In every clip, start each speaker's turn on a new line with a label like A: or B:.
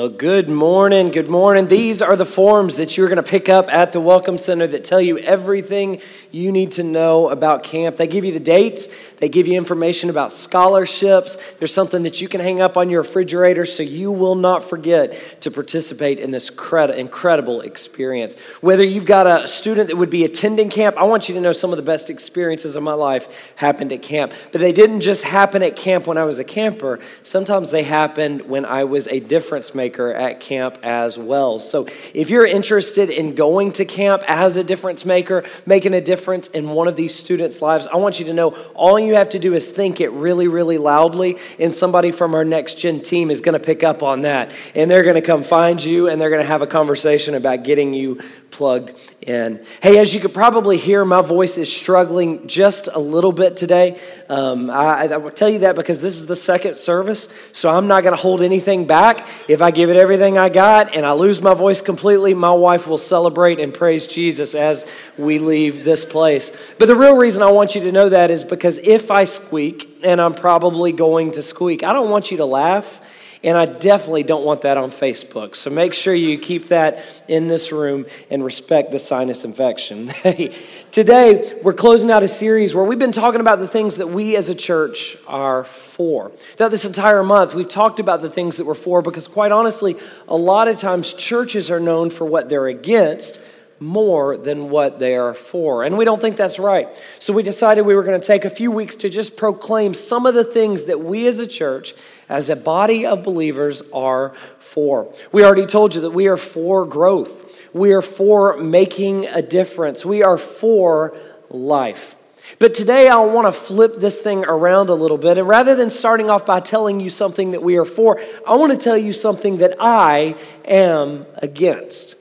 A: Well, good morning. Good morning. These are the forms that you're going to pick up at the Welcome Center that tell you everything you need to know about camp. They give you the dates, they give you information about scholarships. There's something that you can hang up on your refrigerator so you will not forget to participate in this incredible experience. Whether you've got a student that would be attending camp, I want you to know some of the best experiences of my life happened at camp. But they didn't just happen at camp when I was a camper, sometimes they happened when I was a difference maker at camp as well. So if you're interested in going to camp as a difference maker, making a difference in one of these students' lives, I want you to know all you have to do is think it really, really loudly, and somebody from our next gen team is going to pick up on that. And they're going to come find you and they're going to have a conversation about getting you plugged in. Hey, as you could probably hear, my voice is struggling just a little bit today. Um, I, I will tell you that because this is the second service, so I'm not going to hold anything back. If I give it everything I got and I lose my voice completely, my wife will celebrate and praise Jesus as we leave this place. But the real reason I want you to know that is because if I squeak, and I'm probably going to squeak, I don't want you to laugh. And I definitely don't want that on Facebook. So make sure you keep that in this room and respect the sinus infection. Today, we're closing out a series where we've been talking about the things that we as a church are for. Throughout this entire month, we've talked about the things that we're for because, quite honestly, a lot of times churches are known for what they're against more than what they are for. And we don't think that's right. So we decided we were going to take a few weeks to just proclaim some of the things that we as a church, as a body of believers, are for. We already told you that we are for growth, we are for making a difference, we are for life. But today I want to flip this thing around a little bit. And rather than starting off by telling you something that we are for, I want to tell you something that I am against.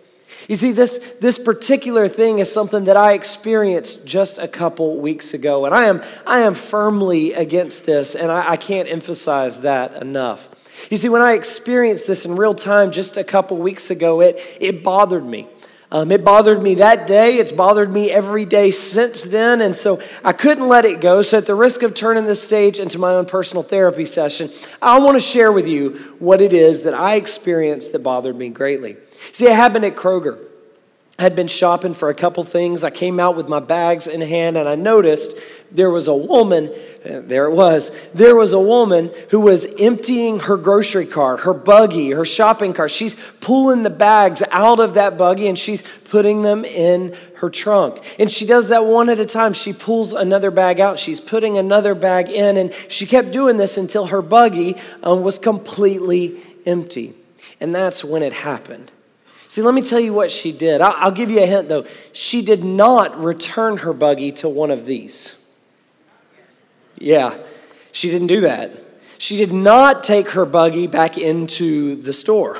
A: You see, this, this particular thing is something that I experienced just a couple weeks ago, and I am, I am firmly against this, and I, I can't emphasize that enough. You see, when I experienced this in real time just a couple weeks ago, it, it bothered me. Um, it bothered me that day. It's bothered me every day since then. And so I couldn't let it go. So, at the risk of turning this stage into my own personal therapy session, I want to share with you what it is that I experienced that bothered me greatly. See, it happened at Kroger. I had been shopping for a couple things. I came out with my bags in hand and I noticed there was a woman, uh, there it was, there was a woman who was emptying her grocery cart, her buggy, her shopping cart. She's pulling the bags out of that buggy and she's putting them in her trunk. And she does that one at a time. She pulls another bag out, she's putting another bag in, and she kept doing this until her buggy um, was completely empty. And that's when it happened. See, let me tell you what she did. I'll, I'll give you a hint though. She did not return her buggy to one of these. Yeah, she didn't do that. She did not take her buggy back into the store.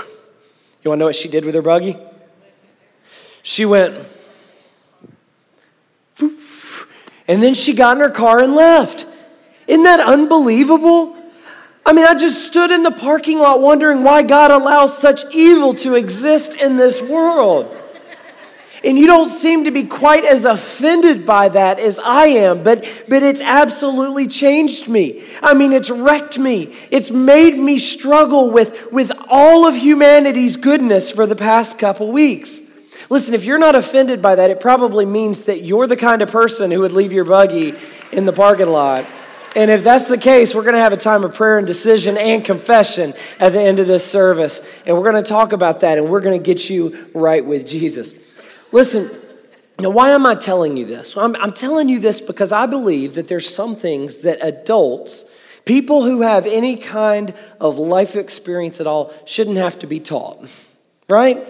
A: You want to know what she did with her buggy? She went, and then she got in her car and left. Isn't that unbelievable? I mean, I just stood in the parking lot wondering why God allows such evil to exist in this world. And you don't seem to be quite as offended by that as I am, but, but it's absolutely changed me. I mean, it's wrecked me. It's made me struggle with, with all of humanity's goodness for the past couple weeks. Listen, if you're not offended by that, it probably means that you're the kind of person who would leave your buggy in the parking lot. And if that's the case, we're going to have a time of prayer and decision and confession at the end of this service. And we're going to talk about that and we're going to get you right with Jesus. Listen, now, why am I telling you this? I'm, I'm telling you this because I believe that there's some things that adults, people who have any kind of life experience at all, shouldn't have to be taught, right?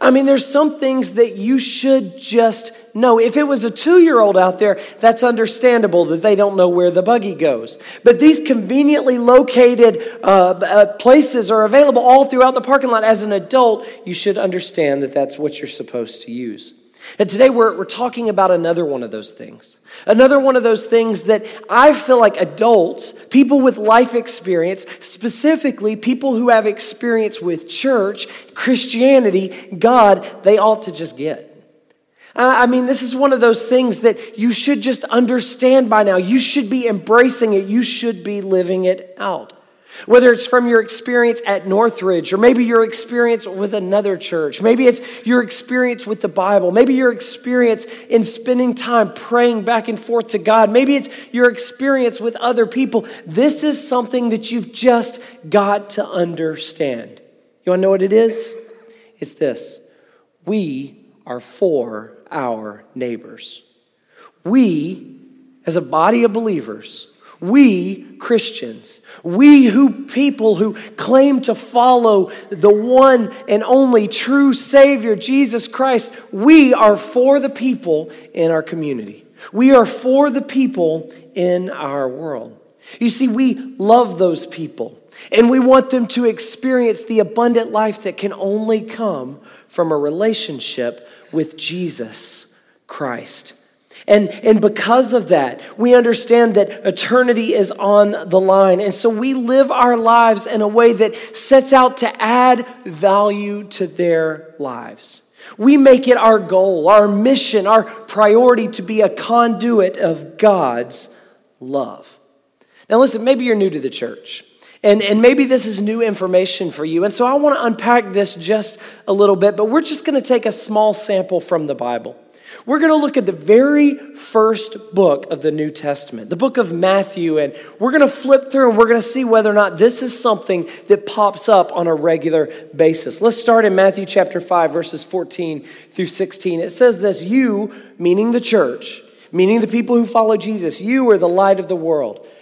A: I mean, there's some things that you should just know. If it was a two year old out there, that's understandable that they don't know where the buggy goes. But these conveniently located uh, uh, places are available all throughout the parking lot. As an adult, you should understand that that's what you're supposed to use. And today we're, we're talking about another one of those things. Another one of those things that I feel like adults, people with life experience, specifically people who have experience with church, Christianity, God, they ought to just get. I mean, this is one of those things that you should just understand by now. You should be embracing it, you should be living it out. Whether it's from your experience at Northridge, or maybe your experience with another church, maybe it's your experience with the Bible, maybe your experience in spending time praying back and forth to God, maybe it's your experience with other people. This is something that you've just got to understand. You want to know what it is? It's this we are for our neighbors. We, as a body of believers, we Christians, we who people who claim to follow the one and only true Savior, Jesus Christ, we are for the people in our community. We are for the people in our world. You see, we love those people and we want them to experience the abundant life that can only come from a relationship with Jesus Christ. And, and because of that, we understand that eternity is on the line. And so we live our lives in a way that sets out to add value to their lives. We make it our goal, our mission, our priority to be a conduit of God's love. Now, listen, maybe you're new to the church. And, and maybe this is new information for you. And so I want to unpack this just a little bit, but we're just going to take a small sample from the Bible. We're going to look at the very first book of the New Testament, the book of Matthew, and we're going to flip through and we're going to see whether or not this is something that pops up on a regular basis. Let's start in Matthew chapter 5, verses 14 through 16. It says this You, meaning the church, meaning the people who follow Jesus, you are the light of the world.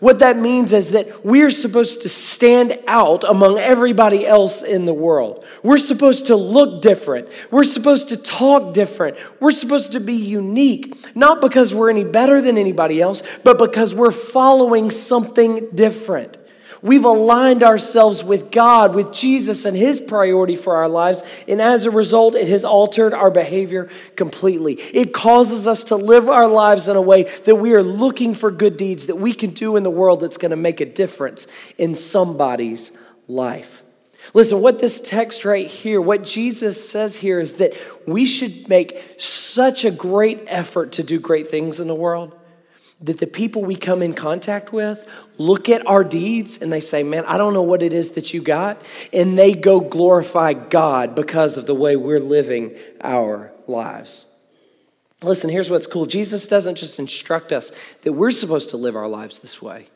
A: What that means is that we're supposed to stand out among everybody else in the world. We're supposed to look different. We're supposed to talk different. We're supposed to be unique, not because we're any better than anybody else, but because we're following something different. We've aligned ourselves with God, with Jesus and His priority for our lives, and as a result, it has altered our behavior completely. It causes us to live our lives in a way that we are looking for good deeds that we can do in the world that's going to make a difference in somebody's life. Listen, what this text right here, what Jesus says here is that we should make such a great effort to do great things in the world that the people we come in contact with look at our deeds and they say, Man, I don't know what it is that you got. And they go glorify God because of the way we're living our lives. Listen, here's what's cool Jesus doesn't just instruct us that we're supposed to live our lives this way.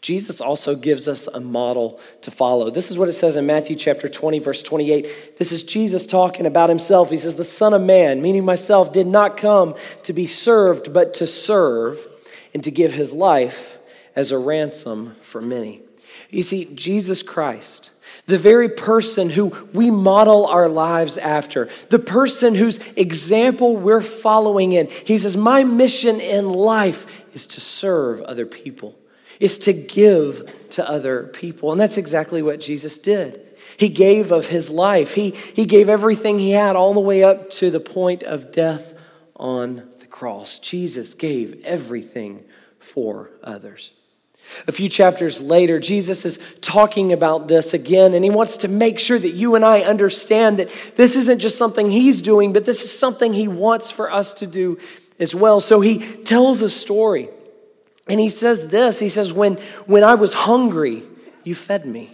A: Jesus also gives us a model to follow. This is what it says in Matthew chapter 20, verse 28. This is Jesus talking about himself. He says, The Son of Man, meaning myself, did not come to be served, but to serve and to give his life as a ransom for many. You see, Jesus Christ, the very person who we model our lives after, the person whose example we're following in, he says, My mission in life is to serve other people, is to give to other people. And that's exactly what Jesus did. He gave of his life, he, he gave everything he had all the way up to the point of death on cross. Jesus gave everything for others. A few chapters later, Jesus is talking about this again, and he wants to make sure that you and I understand that this isn't just something he's doing, but this is something he wants for us to do as well. So he tells a story, and he says this He says, When, when I was hungry, you fed me.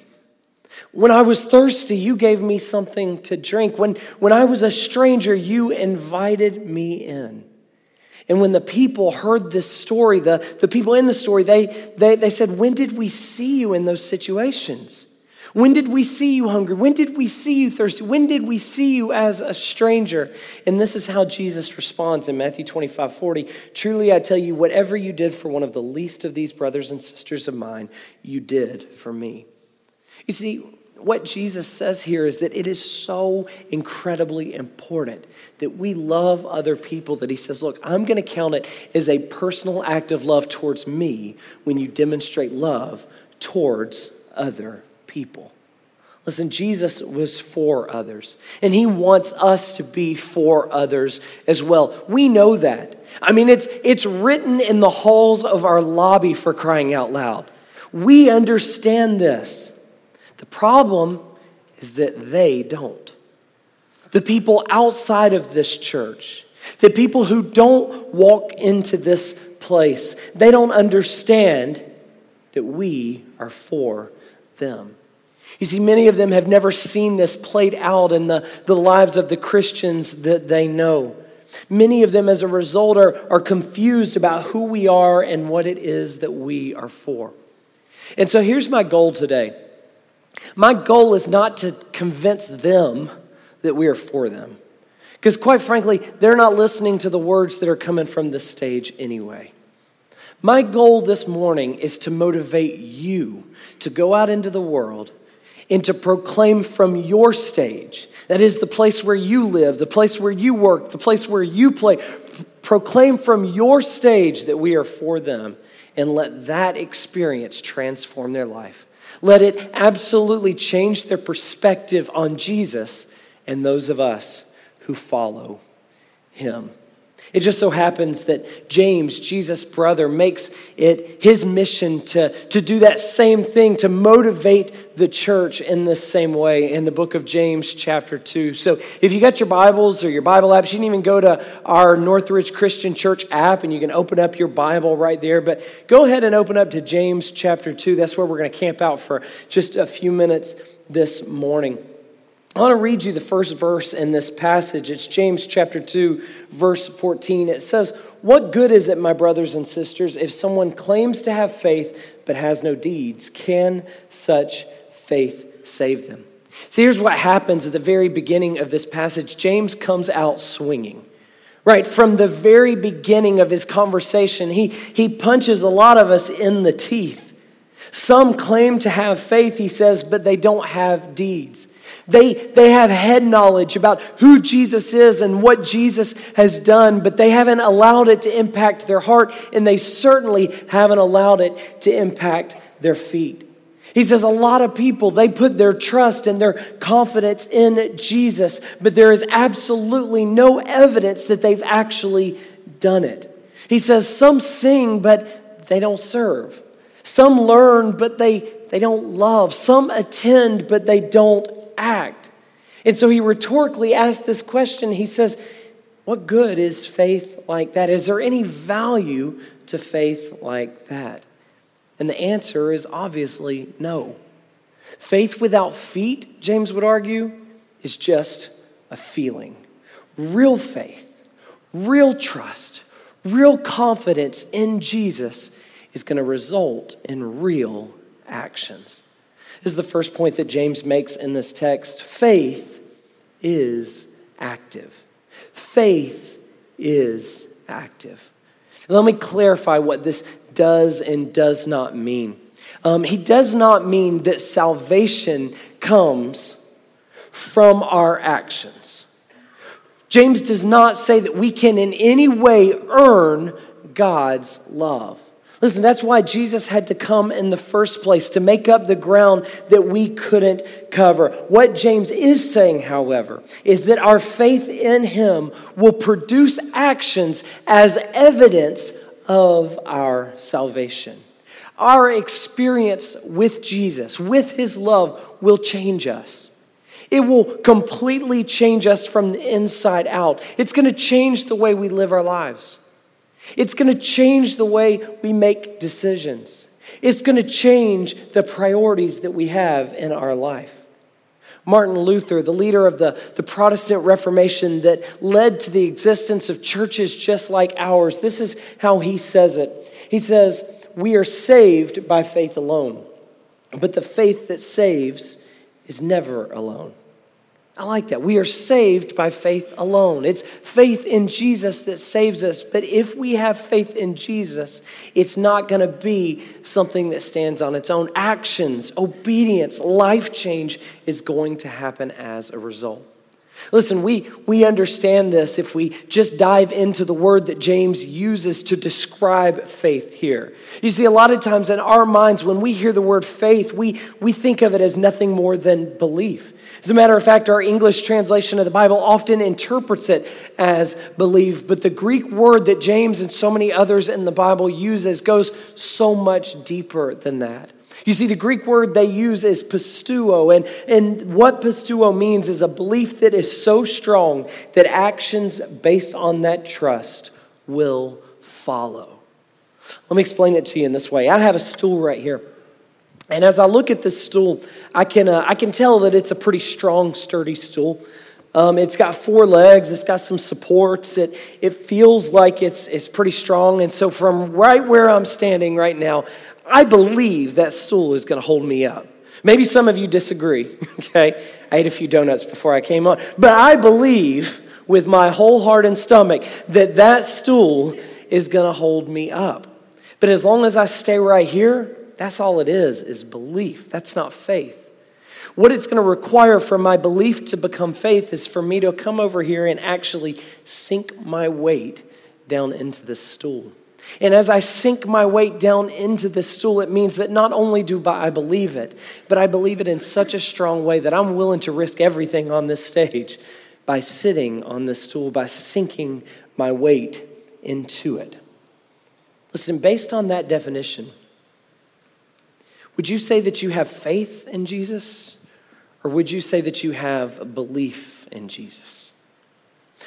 A: When I was thirsty, you gave me something to drink. When, when I was a stranger, you invited me in. And when the people heard this story, the, the people in the story, they, they, they said, When did we see you in those situations? When did we see you hungry? When did we see you thirsty? When did we see you as a stranger? And this is how Jesus responds in Matthew 25 40. Truly I tell you, whatever you did for one of the least of these brothers and sisters of mine, you did for me. You see, what Jesus says here is that it is so incredibly important that we love other people that he says, Look, I'm going to count it as a personal act of love towards me when you demonstrate love towards other people. Listen, Jesus was for others, and he wants us to be for others as well. We know that. I mean, it's, it's written in the halls of our lobby for crying out loud. We understand this. The problem is that they don't. The people outside of this church, the people who don't walk into this place, they don't understand that we are for them. You see, many of them have never seen this played out in the, the lives of the Christians that they know. Many of them, as a result, are, are confused about who we are and what it is that we are for. And so here's my goal today my goal is not to convince them that we are for them. Because, quite frankly, they're not listening to the words that are coming from this stage anyway. My goal this morning is to motivate you to go out into the world and to proclaim from your stage, that is the place where you live, the place where you work, the place where you play, proclaim from your stage that we are for them and let that experience transform their life. Let it absolutely change their perspective on Jesus and those of us who follow him. It just so happens that James, Jesus' brother, makes it his mission to, to do that same thing, to motivate the church in this same way in the book of James, chapter 2. So if you got your Bibles or your Bible apps, you can even go to our Northridge Christian Church app and you can open up your Bible right there. But go ahead and open up to James, chapter 2. That's where we're going to camp out for just a few minutes this morning. I want to read you the first verse in this passage. It's James chapter 2, verse 14. It says, What good is it, my brothers and sisters, if someone claims to have faith but has no deeds? Can such faith save them? See, here's what happens at the very beginning of this passage James comes out swinging. Right, from the very beginning of his conversation, he, he punches a lot of us in the teeth. Some claim to have faith, he says, but they don't have deeds. They, they have head knowledge about who Jesus is and what Jesus has done, but they haven't allowed it to impact their heart, and they certainly haven't allowed it to impact their feet. He says a lot of people, they put their trust and their confidence in Jesus, but there is absolutely no evidence that they've actually done it. He says some sing, but they don't serve. Some learn, but they, they don't love. Some attend, but they don't act. And so he rhetorically asks this question. He says, What good is faith like that? Is there any value to faith like that? And the answer is obviously no. Faith without feet, James would argue, is just a feeling. Real faith, real trust, real confidence in Jesus is going to result in real actions. This is the first point that James makes in this text. Faith is active. Faith is active. Let me clarify what this does and does not mean. Um, he does not mean that salvation comes from our actions. James does not say that we can in any way earn God's love. Listen, that's why Jesus had to come in the first place to make up the ground that we couldn't cover. What James is saying, however, is that our faith in him will produce actions as evidence of our salvation. Our experience with Jesus, with his love, will change us. It will completely change us from the inside out. It's going to change the way we live our lives. It's going to change the way we make decisions. It's going to change the priorities that we have in our life. Martin Luther, the leader of the, the Protestant Reformation that led to the existence of churches just like ours, this is how he says it. He says, We are saved by faith alone. But the faith that saves is never alone. I like that. We are saved by faith alone. It's faith in Jesus that saves us. But if we have faith in Jesus, it's not going to be something that stands on its own. Actions, obedience, life change is going to happen as a result. Listen, we, we understand this if we just dive into the word that James uses to describe faith here. You see, a lot of times in our minds, when we hear the word faith, we, we think of it as nothing more than belief. As a matter of fact, our English translation of the Bible often interprets it as believe, but the Greek word that James and so many others in the Bible uses goes so much deeper than that. You see, the Greek word they use is pisteuo, and, and what pisteuo means is a belief that is so strong that actions based on that trust will follow. Let me explain it to you in this way. I have a stool right here. And as I look at this stool, I can, uh, I can tell that it's a pretty strong, sturdy stool. Um, it's got four legs, it's got some supports, it, it feels like it's, it's pretty strong. And so, from right where I'm standing right now, I believe that stool is going to hold me up. Maybe some of you disagree, okay? I ate a few donuts before I came on. But I believe with my whole heart and stomach that that stool is going to hold me up. But as long as I stay right here, that's all it is, is belief. That's not faith. What it's going to require for my belief to become faith is for me to come over here and actually sink my weight down into this stool. And as I sink my weight down into this stool, it means that not only do I believe it, but I believe it in such a strong way that I'm willing to risk everything on this stage by sitting on this stool, by sinking my weight into it. Listen, based on that definition, would you say that you have faith in Jesus? Or would you say that you have belief in Jesus?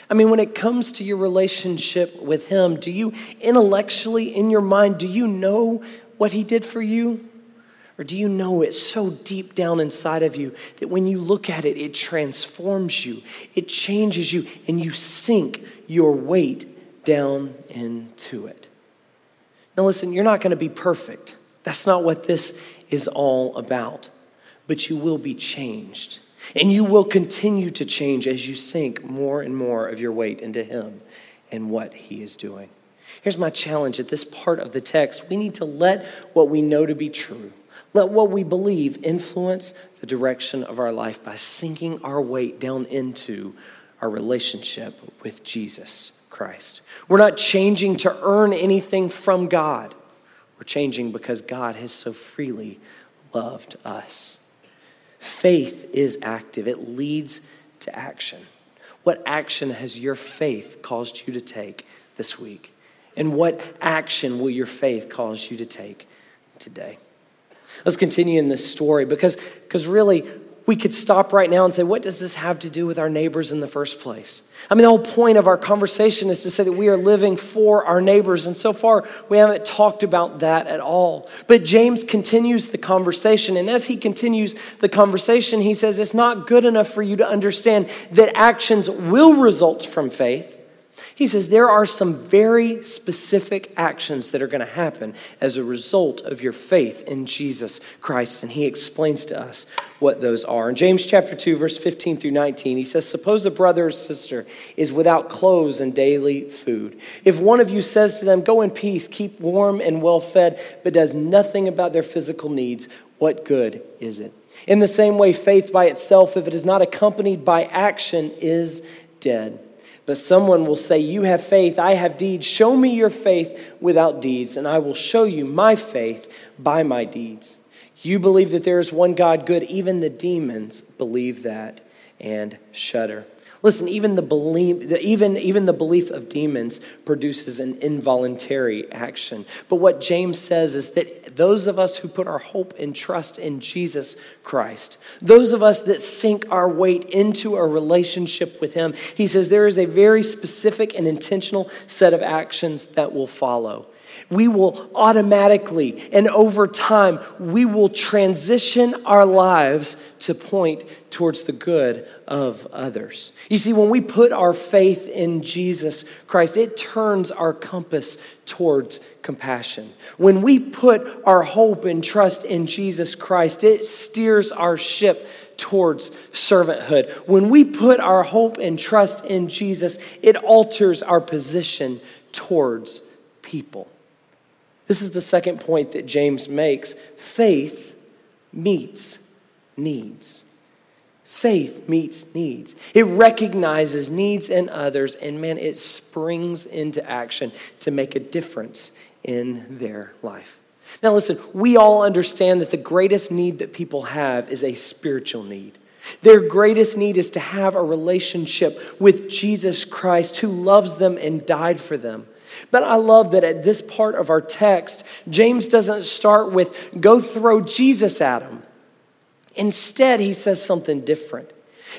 A: I mean, when it comes to your relationship with Him, do you intellectually, in your mind, do you know what He did for you? Or do you know it so deep down inside of you that when you look at it, it transforms you, it changes you, and you sink your weight down into it? Now, listen, you're not going to be perfect. That's not what this is all about. But you will be changed. And you will continue to change as you sink more and more of your weight into Him and what He is doing. Here's my challenge at this part of the text we need to let what we know to be true, let what we believe influence the direction of our life by sinking our weight down into our relationship with Jesus Christ. We're not changing to earn anything from God, changing because God has so freely loved us. Faith is active, it leads to action. What action has your faith caused you to take this week? And what action will your faith cause you to take today? Let's continue in this story because, because really, we could stop right now and say, what does this have to do with our neighbors in the first place? I mean, the whole point of our conversation is to say that we are living for our neighbors, and so far we haven't talked about that at all. But James continues the conversation, and as he continues the conversation, he says it's not good enough for you to understand that actions will result from faith. He says there are some very specific actions that are going to happen as a result of your faith in Jesus Christ. And he explains to us what those are. In James chapter 2, verse 15 through 19, he says, Suppose a brother or sister is without clothes and daily food. If one of you says to them, Go in peace, keep warm and well fed, but does nothing about their physical needs, what good is it? In the same way, faith by itself, if it is not accompanied by action, is dead. But someone will say, You have faith, I have deeds. Show me your faith without deeds, and I will show you my faith by my deeds. You believe that there is one God good, even the demons believe that and shudder. Listen, even the belief, even, even the belief of demons produces an involuntary action. But what James says is that those of us who put our hope and trust in Jesus Christ, those of us that sink our weight into a relationship with Him, he says there is a very specific and intentional set of actions that will follow. we will automatically and over time, we will transition our lives to point towards the good of others. You see, when we put our faith in Jesus Christ, it turns our compass towards compassion. When we put our hope and trust in Jesus Christ, it steers our ship towards servanthood. When we put our hope and trust in Jesus, it alters our position towards people. This is the second point that James makes faith meets needs. Faith meets needs. It recognizes needs in others, and man, it springs into action to make a difference in their life. Now, listen, we all understand that the greatest need that people have is a spiritual need. Their greatest need is to have a relationship with Jesus Christ who loves them and died for them. But I love that at this part of our text, James doesn't start with, go throw Jesus at them. Instead, he says something different.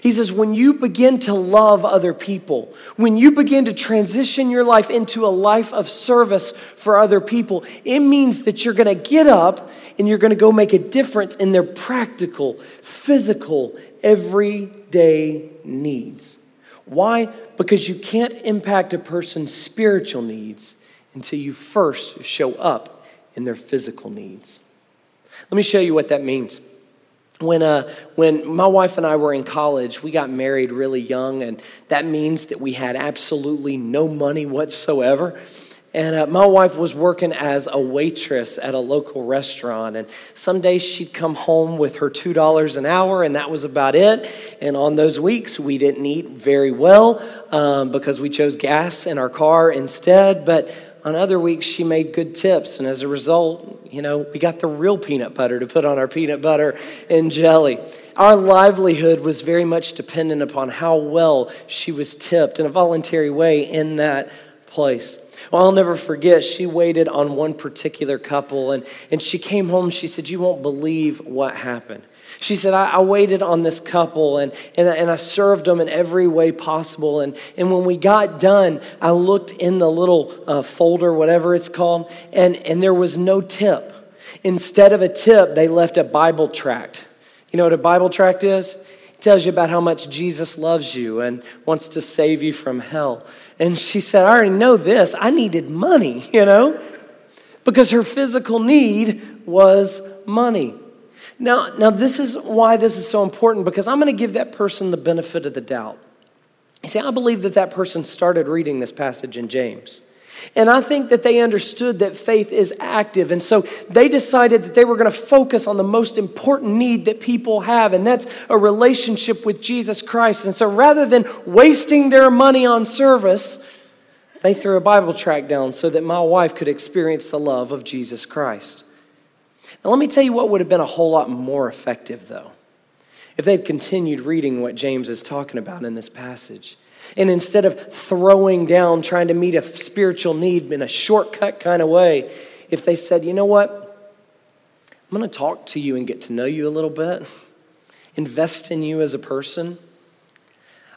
A: He says, when you begin to love other people, when you begin to transition your life into a life of service for other people, it means that you're going to get up and you're going to go make a difference in their practical, physical, everyday needs. Why? Because you can't impact a person's spiritual needs until you first show up in their physical needs. Let me show you what that means when, uh, when my wife and I were in college, we got married really young, and that means that we had absolutely no money whatsoever. And uh, my wife was working as a waitress at a local restaurant. And some days she'd come home with her $2 an hour, and that was about it. And on those weeks, we didn't eat very well um, because we chose gas in our car instead. But on other weeks, she made good tips. And as a result, you know, we got the real peanut butter to put on our peanut butter and jelly. Our livelihood was very much dependent upon how well she was tipped in a voluntary way in that place. Well, I'll never forget, she waited on one particular couple, and, and she came home. She said, You won't believe what happened. She said, I, I, waited on this couple and, and, and I served them in every way possible. And, and when we got done, I looked in the little uh, folder, whatever it's called, and, and there was no tip. Instead of a tip, they left a Bible tract. You know what a Bible tract is? It tells you about how much Jesus loves you and wants to save you from hell. And she said, I already know this. I needed money, you know? Because her physical need was money. Now, now this is why this is so important because I'm going to give that person the benefit of the doubt. You see, I believe that that person started reading this passage in James. And I think that they understood that faith is active. And so they decided that they were going to focus on the most important need that people have, and that's a relationship with Jesus Christ. And so rather than wasting their money on service, they threw a Bible tract down so that my wife could experience the love of Jesus Christ. Now, let me tell you what would have been a whole lot more effective, though, if they'd continued reading what James is talking about in this passage. And instead of throwing down, trying to meet a spiritual need in a shortcut kind of way, if they said, you know what? I'm going to talk to you and get to know you a little bit, invest in you as a person.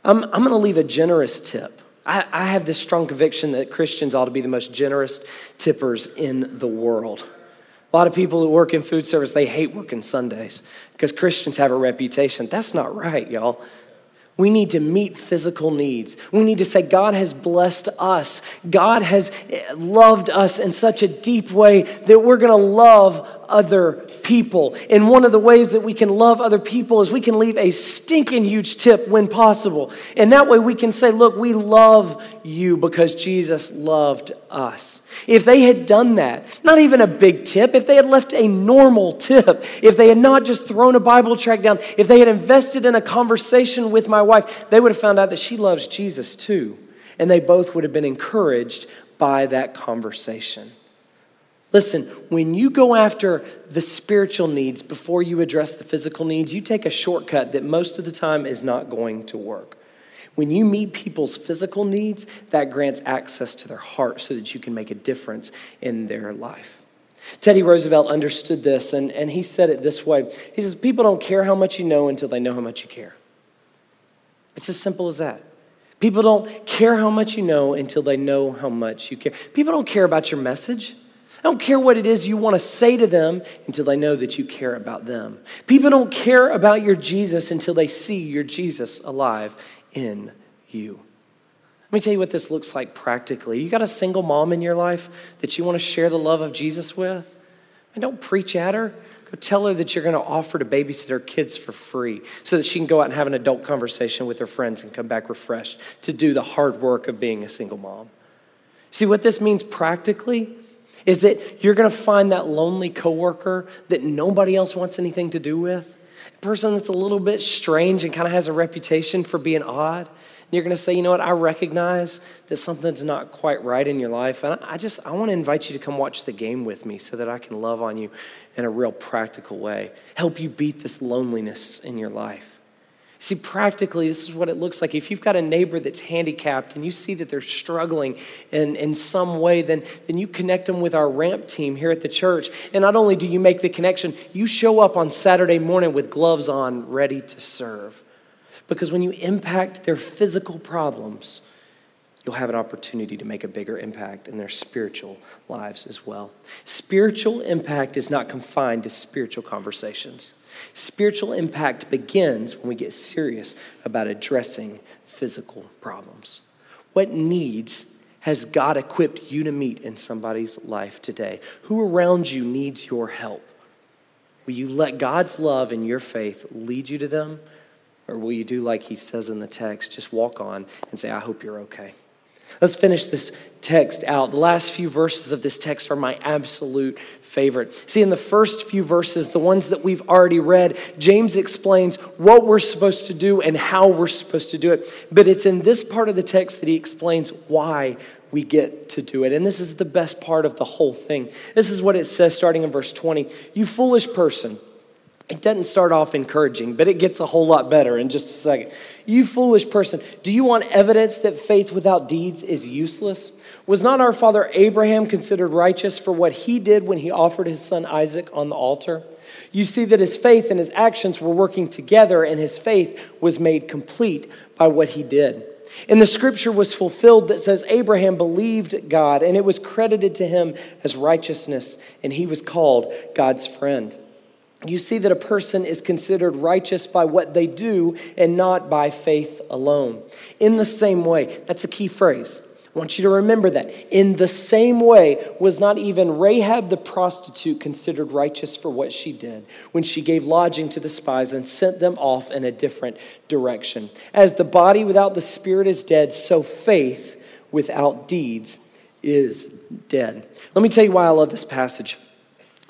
A: I'm, I'm going to leave a generous tip. I, I have this strong conviction that Christians ought to be the most generous tippers in the world. A lot of people who work in food service, they hate working Sundays because Christians have a reputation. That's not right, y'all. We need to meet physical needs. We need to say, God has blessed us. God has eh, loved us in such a deep way that we're going to love other people. And one of the ways that we can love other people is we can leave a stinking huge tip when possible. And that way we can say, look, we love you because Jesus loved us. If they had done that, not even a big tip, if they had left a normal tip, if they had not just thrown a Bible tract down, if they had invested in a conversation with my wife, they would have found out that she loves Jesus too. And they both would have been encouraged by that conversation. Listen, when you go after the spiritual needs before you address the physical needs, you take a shortcut that most of the time is not going to work. When you meet people's physical needs, that grants access to their heart so that you can make a difference in their life. Teddy Roosevelt understood this, and, and he said it this way He says, People don't care how much you know until they know how much you care. It's as simple as that. People don't care how much you know until they know how much you care. People don't care about your message I don't care what it is you want to say to them until they know that you care about them. People don't care about your Jesus until they see your Jesus alive in you. Let me tell you what this looks like practically. You got a single mom in your life that you want to share the love of Jesus with? And don't preach at her. Go tell her that you're going to offer to babysit her kids for free so that she can go out and have an adult conversation with her friends and come back refreshed to do the hard work of being a single mom. See, what this means practically is that you're going to find that lonely coworker that nobody else wants anything to do with, a person that's a little bit strange and kind of has a reputation for being odd. You're going to say, you know what, I recognize that something's not quite right in your life. And I just, I want to invite you to come watch the game with me so that I can love on you in a real practical way, help you beat this loneliness in your life. See, practically, this is what it looks like. If you've got a neighbor that's handicapped and you see that they're struggling in, in some way, then, then you connect them with our ramp team here at the church. And not only do you make the connection, you show up on Saturday morning with gloves on, ready to serve. Because when you impact their physical problems, you'll have an opportunity to make a bigger impact in their spiritual lives as well. Spiritual impact is not confined to spiritual conversations. Spiritual impact begins when we get serious about addressing physical problems. What needs has God equipped you to meet in somebody's life today? Who around you needs your help? Will you let God's love and your faith lead you to them? Or will you do like he says in the text, just walk on and say, I hope you're okay? Let's finish this text out. The last few verses of this text are my absolute favorite. See, in the first few verses, the ones that we've already read, James explains what we're supposed to do and how we're supposed to do it. But it's in this part of the text that he explains why we get to do it. And this is the best part of the whole thing. This is what it says starting in verse 20 You foolish person. It doesn't start off encouraging, but it gets a whole lot better in just a second. You foolish person, do you want evidence that faith without deeds is useless? Was not our father Abraham considered righteous for what he did when he offered his son Isaac on the altar? You see that his faith and his actions were working together, and his faith was made complete by what he did. And the scripture was fulfilled that says Abraham believed God, and it was credited to him as righteousness, and he was called God's friend you see that a person is considered righteous by what they do and not by faith alone. In the same way, that's a key phrase. I want you to remember that. In the same way, was not even Rahab the prostitute considered righteous for what she did when she gave lodging to the spies and sent them off in a different direction. As the body without the spirit is dead, so faith without deeds is dead. Let me tell you why I love this passage.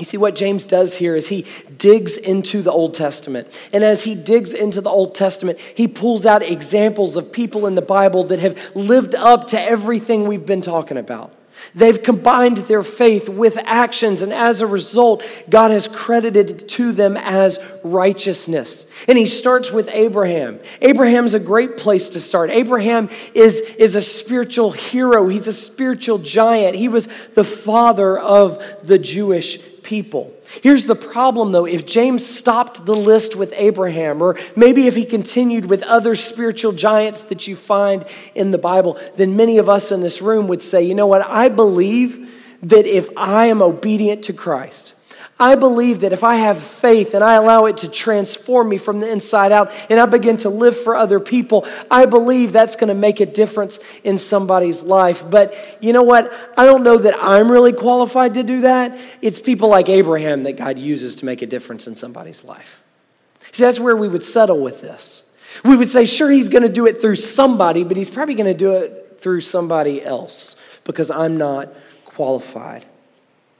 A: You see, what James does here is he digs into the Old Testament. And as he digs into the Old Testament, he pulls out examples of people in the Bible that have lived up to everything we've been talking about. They've combined their faith with actions, and as a result, God has credited to them as righteousness. And he starts with Abraham. Abraham's a great place to start. Abraham is, is a spiritual hero, he's a spiritual giant. He was the father of the Jewish people. Here's the problem though if James stopped the list with Abraham, or maybe if he continued with other spiritual giants that you find in the Bible, then many of us in this room would say, you know what, I believe that if I am obedient to Christ, I believe that if I have faith and I allow it to transform me from the inside out and I begin to live for other people, I believe that's going to make a difference in somebody's life. But you know what? I don't know that I'm really qualified to do that. It's people like Abraham that God uses to make a difference in somebody's life. See, that's where we would settle with this. We would say, sure, he's going to do it through somebody, but he's probably going to do it through somebody else because I'm not qualified.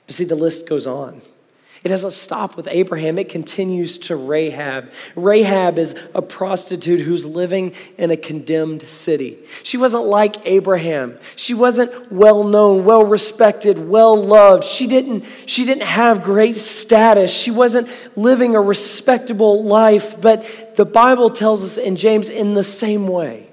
A: But see, the list goes on. It doesn't stop with Abraham, it continues to Rahab. Rahab is a prostitute who's living in a condemned city. She wasn't like Abraham. She wasn't well known, well respected, well loved. She didn't, she didn't have great status. She wasn't living a respectable life. But the Bible tells us in James, in the same way,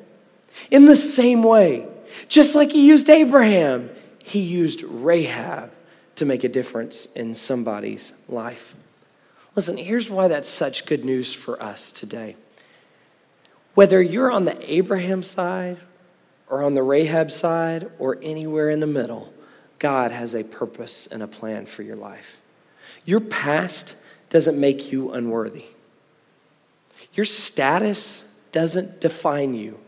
A: in the same way, just like he used Abraham, he used Rahab to make a difference in somebody's life. Listen, here's why that's such good news for us today. Whether you're on the Abraham side or on the Rahab side or anywhere in the middle, God has a purpose and a plan for your life. Your past doesn't make you unworthy. Your status doesn't define you.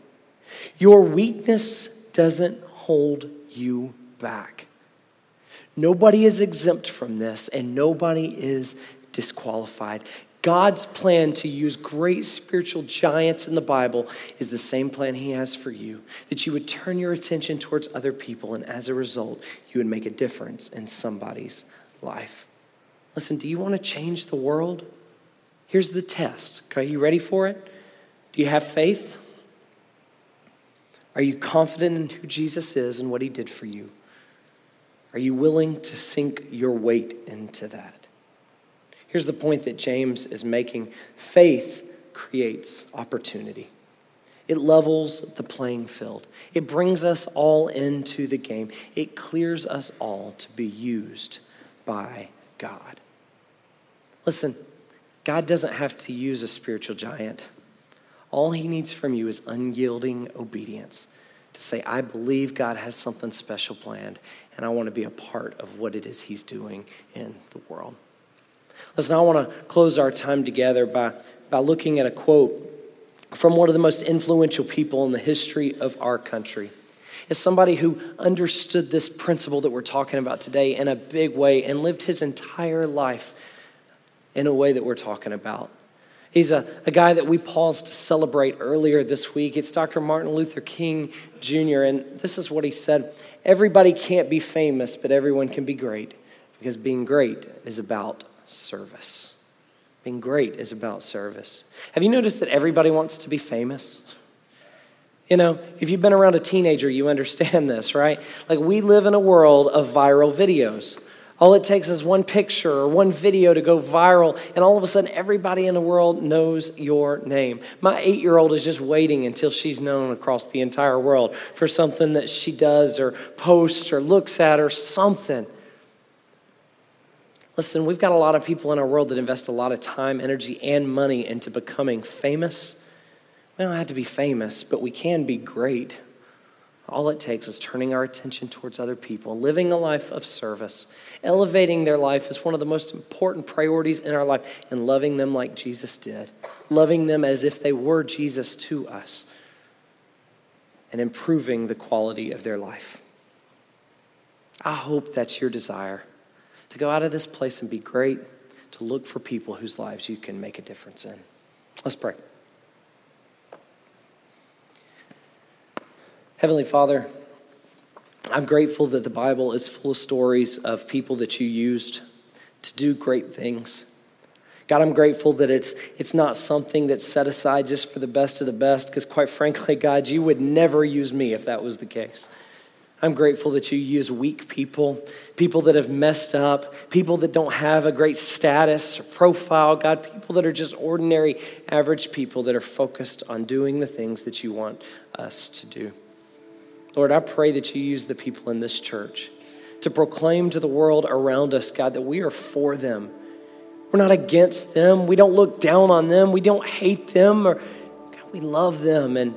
A: Your weakness doesn't hold you back. Nobody is exempt from this, and nobody is disqualified. God's plan to use great spiritual giants in the Bible is the same plan He has for you that you would turn your attention towards other people, and as a result, you would make a difference in somebody's life. Listen, do you want to change the world? Here's the test. Okay, you ready for it? Do you have faith? Are you confident in who Jesus is and what He did for you? Are you willing to sink your weight into that? Here's the point that James is making faith creates opportunity. It levels the playing field. It brings us all into the game. It clears us all to be used by God. Listen, God doesn't have to use a spiritual giant. All he needs from you is unyielding obedience to say, I believe God has something special planned, and I want to be a part of what it is he's doing in the world. Listen, I want to close our time together by, by looking at a quote from one of the most influential people in the history of our country. It's somebody who understood this principle that we're talking about today in a big way and lived his entire life in a way that we're talking about. He's a, a guy that we paused to celebrate earlier this week. It's Dr. Martin Luther King Jr., and this is what he said Everybody can't be famous, but everyone can be great because being great is about service. Being great is about service. Have you noticed that everybody wants to be famous? You know, if you've been around a teenager, you understand this, right? Like, we live in a world of viral videos. All it takes is one picture or one video to go viral, and all of a sudden, everybody in the world knows your name. My eight year old is just waiting until she's known across the entire world for something that she does or posts or looks at or something. Listen, we've got a lot of people in our world that invest a lot of time, energy, and money into becoming famous. We don't have to be famous, but we can be great. All it takes is turning our attention towards other people, living a life of service, elevating their life is one of the most important priorities in our life, and loving them like Jesus did, loving them as if they were Jesus to us, and improving the quality of their life. I hope that's your desire to go out of this place and be great, to look for people whose lives you can make a difference in. Let's pray. Heavenly Father, I'm grateful that the Bible is full of stories of people that you used to do great things. God, I'm grateful that it's, it's not something that's set aside just for the best of the best, because quite frankly, God, you would never use me if that was the case. I'm grateful that you use weak people, people that have messed up, people that don't have a great status or profile, God, people that are just ordinary, average people that are focused on doing the things that you want us to do. Lord, I pray that you use the people in this church to proclaim to the world around us, God, that we are for them. We're not against them. We don't look down on them. We don't hate them, or God, we love them, and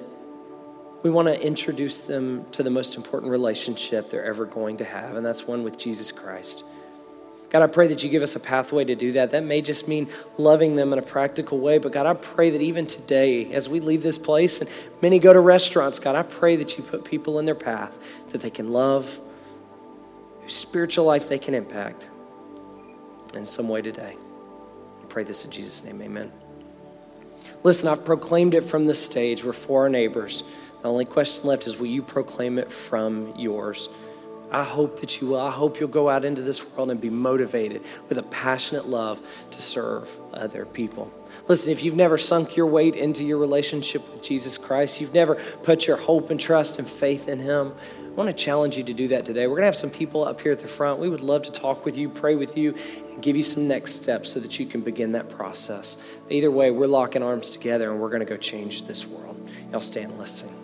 A: we want to introduce them to the most important relationship they're ever going to have, and that's one with Jesus Christ. God, I pray that you give us a pathway to do that. That may just mean loving them in a practical way, but God, I pray that even today, as we leave this place and many go to restaurants, God, I pray that you put people in their path that they can love, whose spiritual life they can impact in some way today. I pray this in Jesus' name, amen. Listen, I've proclaimed it from the stage. We're for our neighbors. The only question left is will you proclaim it from yours? I hope that you will. I hope you'll go out into this world and be motivated with a passionate love to serve other people. Listen, if you've never sunk your weight into your relationship with Jesus Christ, you've never put your hope and trust and faith in Him, I want to challenge you to do that today. We're going to have some people up here at the front. We would love to talk with you, pray with you, and give you some next steps so that you can begin that process. Either way, we're locking arms together and we're going to go change this world. Y'all stand and listen.